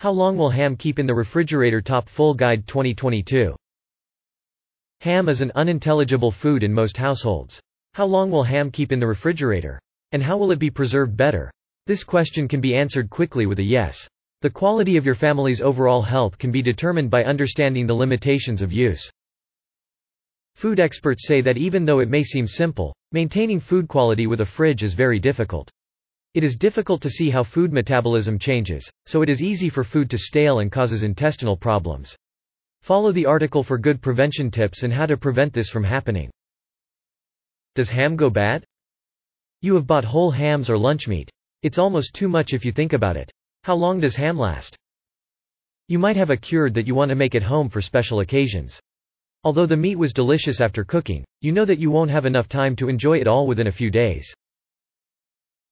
How long will ham keep in the refrigerator Top Full Guide 2022. Ham is an unintelligible food in most households. How long will ham keep in the refrigerator? And how will it be preserved better? This question can be answered quickly with a yes. The quality of your family's overall health can be determined by understanding the limitations of use. Food experts say that even though it may seem simple, maintaining food quality with a fridge is very difficult. It is difficult to see how food metabolism changes, so it is easy for food to stale and causes intestinal problems. Follow the article for good prevention tips and how to prevent this from happening. Does ham go bad? You have bought whole hams or lunch meat. It's almost too much if you think about it. How long does ham last? You might have a cured that you want to make at home for special occasions. Although the meat was delicious after cooking, you know that you won't have enough time to enjoy it all within a few days.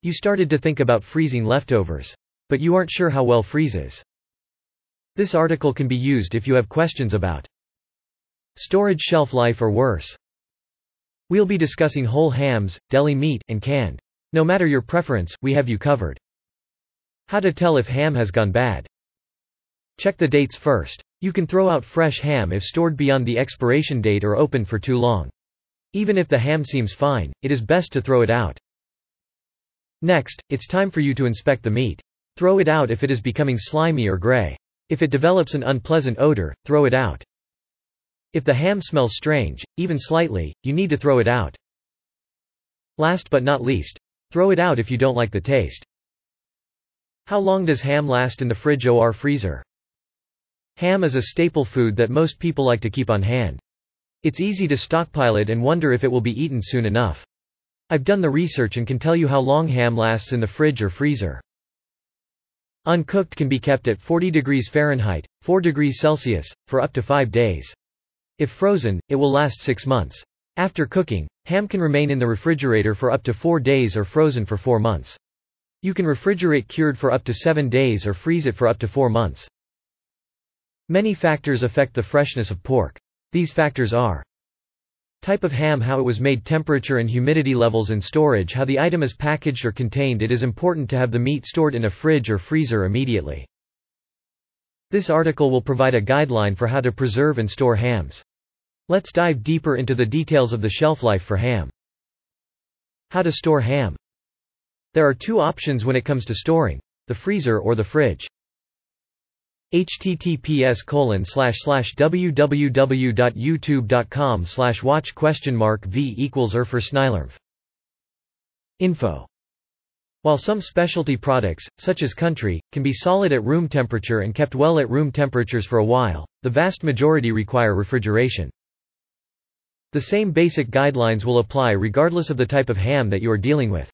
You started to think about freezing leftovers. But you aren't sure how well freezes. This article can be used if you have questions about storage shelf life or worse. We'll be discussing whole hams, deli meat, and canned. No matter your preference, we have you covered. How to tell if ham has gone bad. Check the dates first. You can throw out fresh ham if stored beyond the expiration date or opened for too long. Even if the ham seems fine, it is best to throw it out. Next, it's time for you to inspect the meat. Throw it out if it is becoming slimy or gray. If it develops an unpleasant odor, throw it out. If the ham smells strange, even slightly, you need to throw it out. Last but not least, throw it out if you don't like the taste. How long does ham last in the fridge or freezer? Ham is a staple food that most people like to keep on hand. It's easy to stockpile it and wonder if it will be eaten soon enough. I've done the research and can tell you how long ham lasts in the fridge or freezer. Uncooked can be kept at 40 degrees Fahrenheit, 4 degrees Celsius, for up to 5 days. If frozen, it will last 6 months. After cooking, ham can remain in the refrigerator for up to 4 days or frozen for 4 months. You can refrigerate cured for up to 7 days or freeze it for up to 4 months. Many factors affect the freshness of pork. These factors are Type of ham How it was made Temperature and humidity levels in storage How the item is packaged or contained It is important to have the meat stored in a fridge or freezer immediately. This article will provide a guideline for how to preserve and store hams. Let's dive deeper into the details of the shelf life for ham. How to store ham. There are two options when it comes to storing the freezer or the fridge https colon www.youtube.com watch question mark v equals Info. While some specialty products, such as country, can be solid at room temperature and kept well at room temperatures for a while, the vast majority require refrigeration. The same basic guidelines will apply regardless of the type of ham that you are dealing with.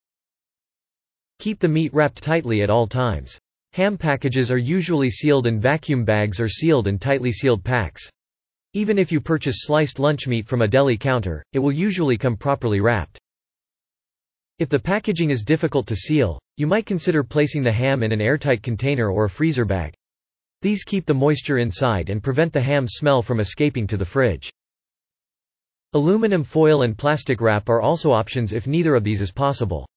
Keep the meat wrapped tightly at all times. Ham packages are usually sealed in vacuum bags or sealed in tightly sealed packs. Even if you purchase sliced lunch meat from a deli counter, it will usually come properly wrapped. If the packaging is difficult to seal, you might consider placing the ham in an airtight container or a freezer bag. These keep the moisture inside and prevent the ham smell from escaping to the fridge. Aluminum foil and plastic wrap are also options if neither of these is possible.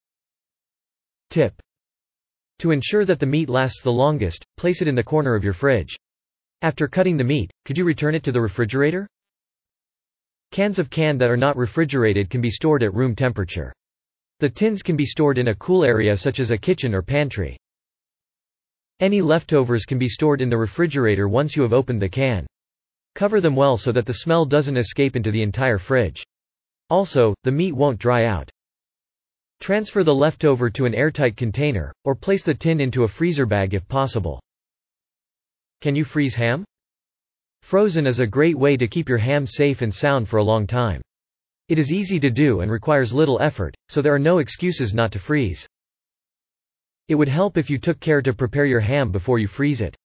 Tip. To ensure that the meat lasts the longest, place it in the corner of your fridge. After cutting the meat, could you return it to the refrigerator? Cans of can that are not refrigerated can be stored at room temperature. The tins can be stored in a cool area such as a kitchen or pantry. Any leftovers can be stored in the refrigerator once you have opened the can. Cover them well so that the smell doesn't escape into the entire fridge. Also, the meat won't dry out. Transfer the leftover to an airtight container, or place the tin into a freezer bag if possible. Can you freeze ham? Frozen is a great way to keep your ham safe and sound for a long time. It is easy to do and requires little effort, so there are no excuses not to freeze. It would help if you took care to prepare your ham before you freeze it.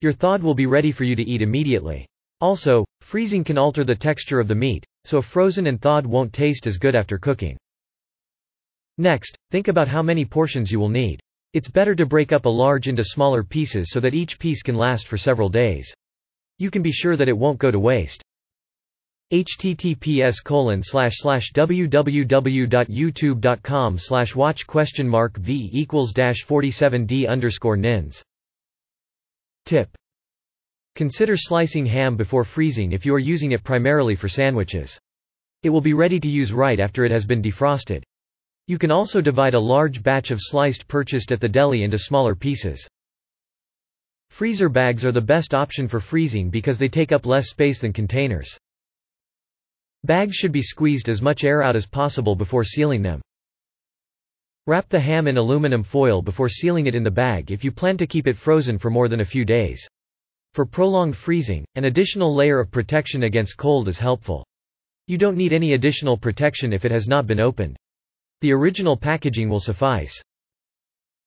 Your thawed will be ready for you to eat immediately. Also, freezing can alter the texture of the meat, so a frozen and thawed won't taste as good after cooking. Next, think about how many portions you will need. It's better to break up a large into smaller pieces so that each piece can last for several days. You can be sure that it won't go to waste. https colon slash slash www.youtube.com slash watch question mark v equals dash 47d underscore nins Tip. Consider slicing ham before freezing if you are using it primarily for sandwiches. It will be ready to use right after it has been defrosted. You can also divide a large batch of sliced purchased at the deli into smaller pieces. Freezer bags are the best option for freezing because they take up less space than containers. Bags should be squeezed as much air out as possible before sealing them. Wrap the ham in aluminum foil before sealing it in the bag if you plan to keep it frozen for more than a few days. For prolonged freezing, an additional layer of protection against cold is helpful. You don't need any additional protection if it has not been opened. The original packaging will suffice.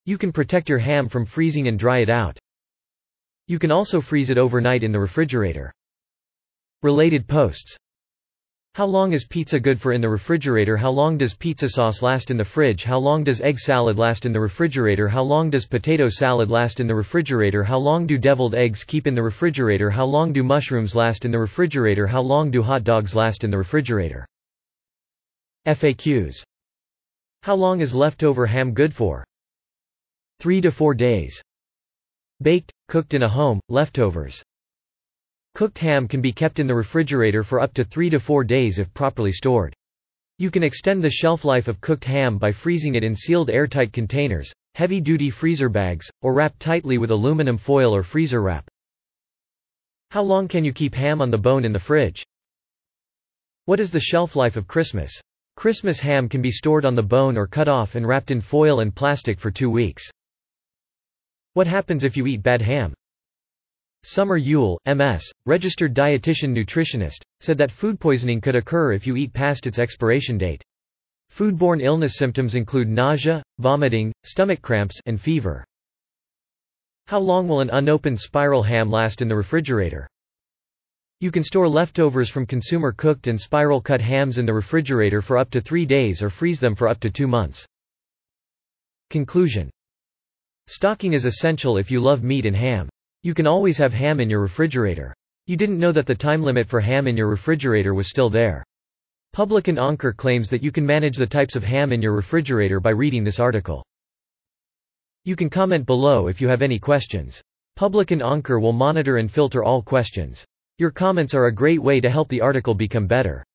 You can protect your ham from freezing and dry it out. You can also freeze it overnight in the refrigerator. Related posts. How long is pizza good for in the refrigerator? How long does pizza sauce last in the fridge? How long does egg salad last in the refrigerator? How long does potato salad last in the refrigerator? How long do deviled eggs keep in the refrigerator? How long do mushrooms last in the refrigerator? How long do hot dogs last in the refrigerator? FAQs How long is leftover ham good for? 3 to 4 days. Baked, cooked in a home, leftovers. Cooked ham can be kept in the refrigerator for up to 3 to 4 days if properly stored. You can extend the shelf life of cooked ham by freezing it in sealed airtight containers, heavy-duty freezer bags, or wrapped tightly with aluminum foil or freezer wrap. How long can you keep ham on the bone in the fridge? What is the shelf life of Christmas? Christmas ham can be stored on the bone or cut off and wrapped in foil and plastic for two weeks. What happens if you eat bad ham? Summer Yule, MS, registered dietitian nutritionist, said that food poisoning could occur if you eat past its expiration date. Foodborne illness symptoms include nausea, vomiting, stomach cramps, and fever. How long will an unopened spiral ham last in the refrigerator? You can store leftovers from consumer cooked and spiral cut hams in the refrigerator for up to three days or freeze them for up to two months. Conclusion Stocking is essential if you love meat and ham. You can always have ham in your refrigerator. You didn't know that the time limit for ham in your refrigerator was still there. Publican Anker claims that you can manage the types of ham in your refrigerator by reading this article. You can comment below if you have any questions. Publican Anker will monitor and filter all questions. Your comments are a great way to help the article become better.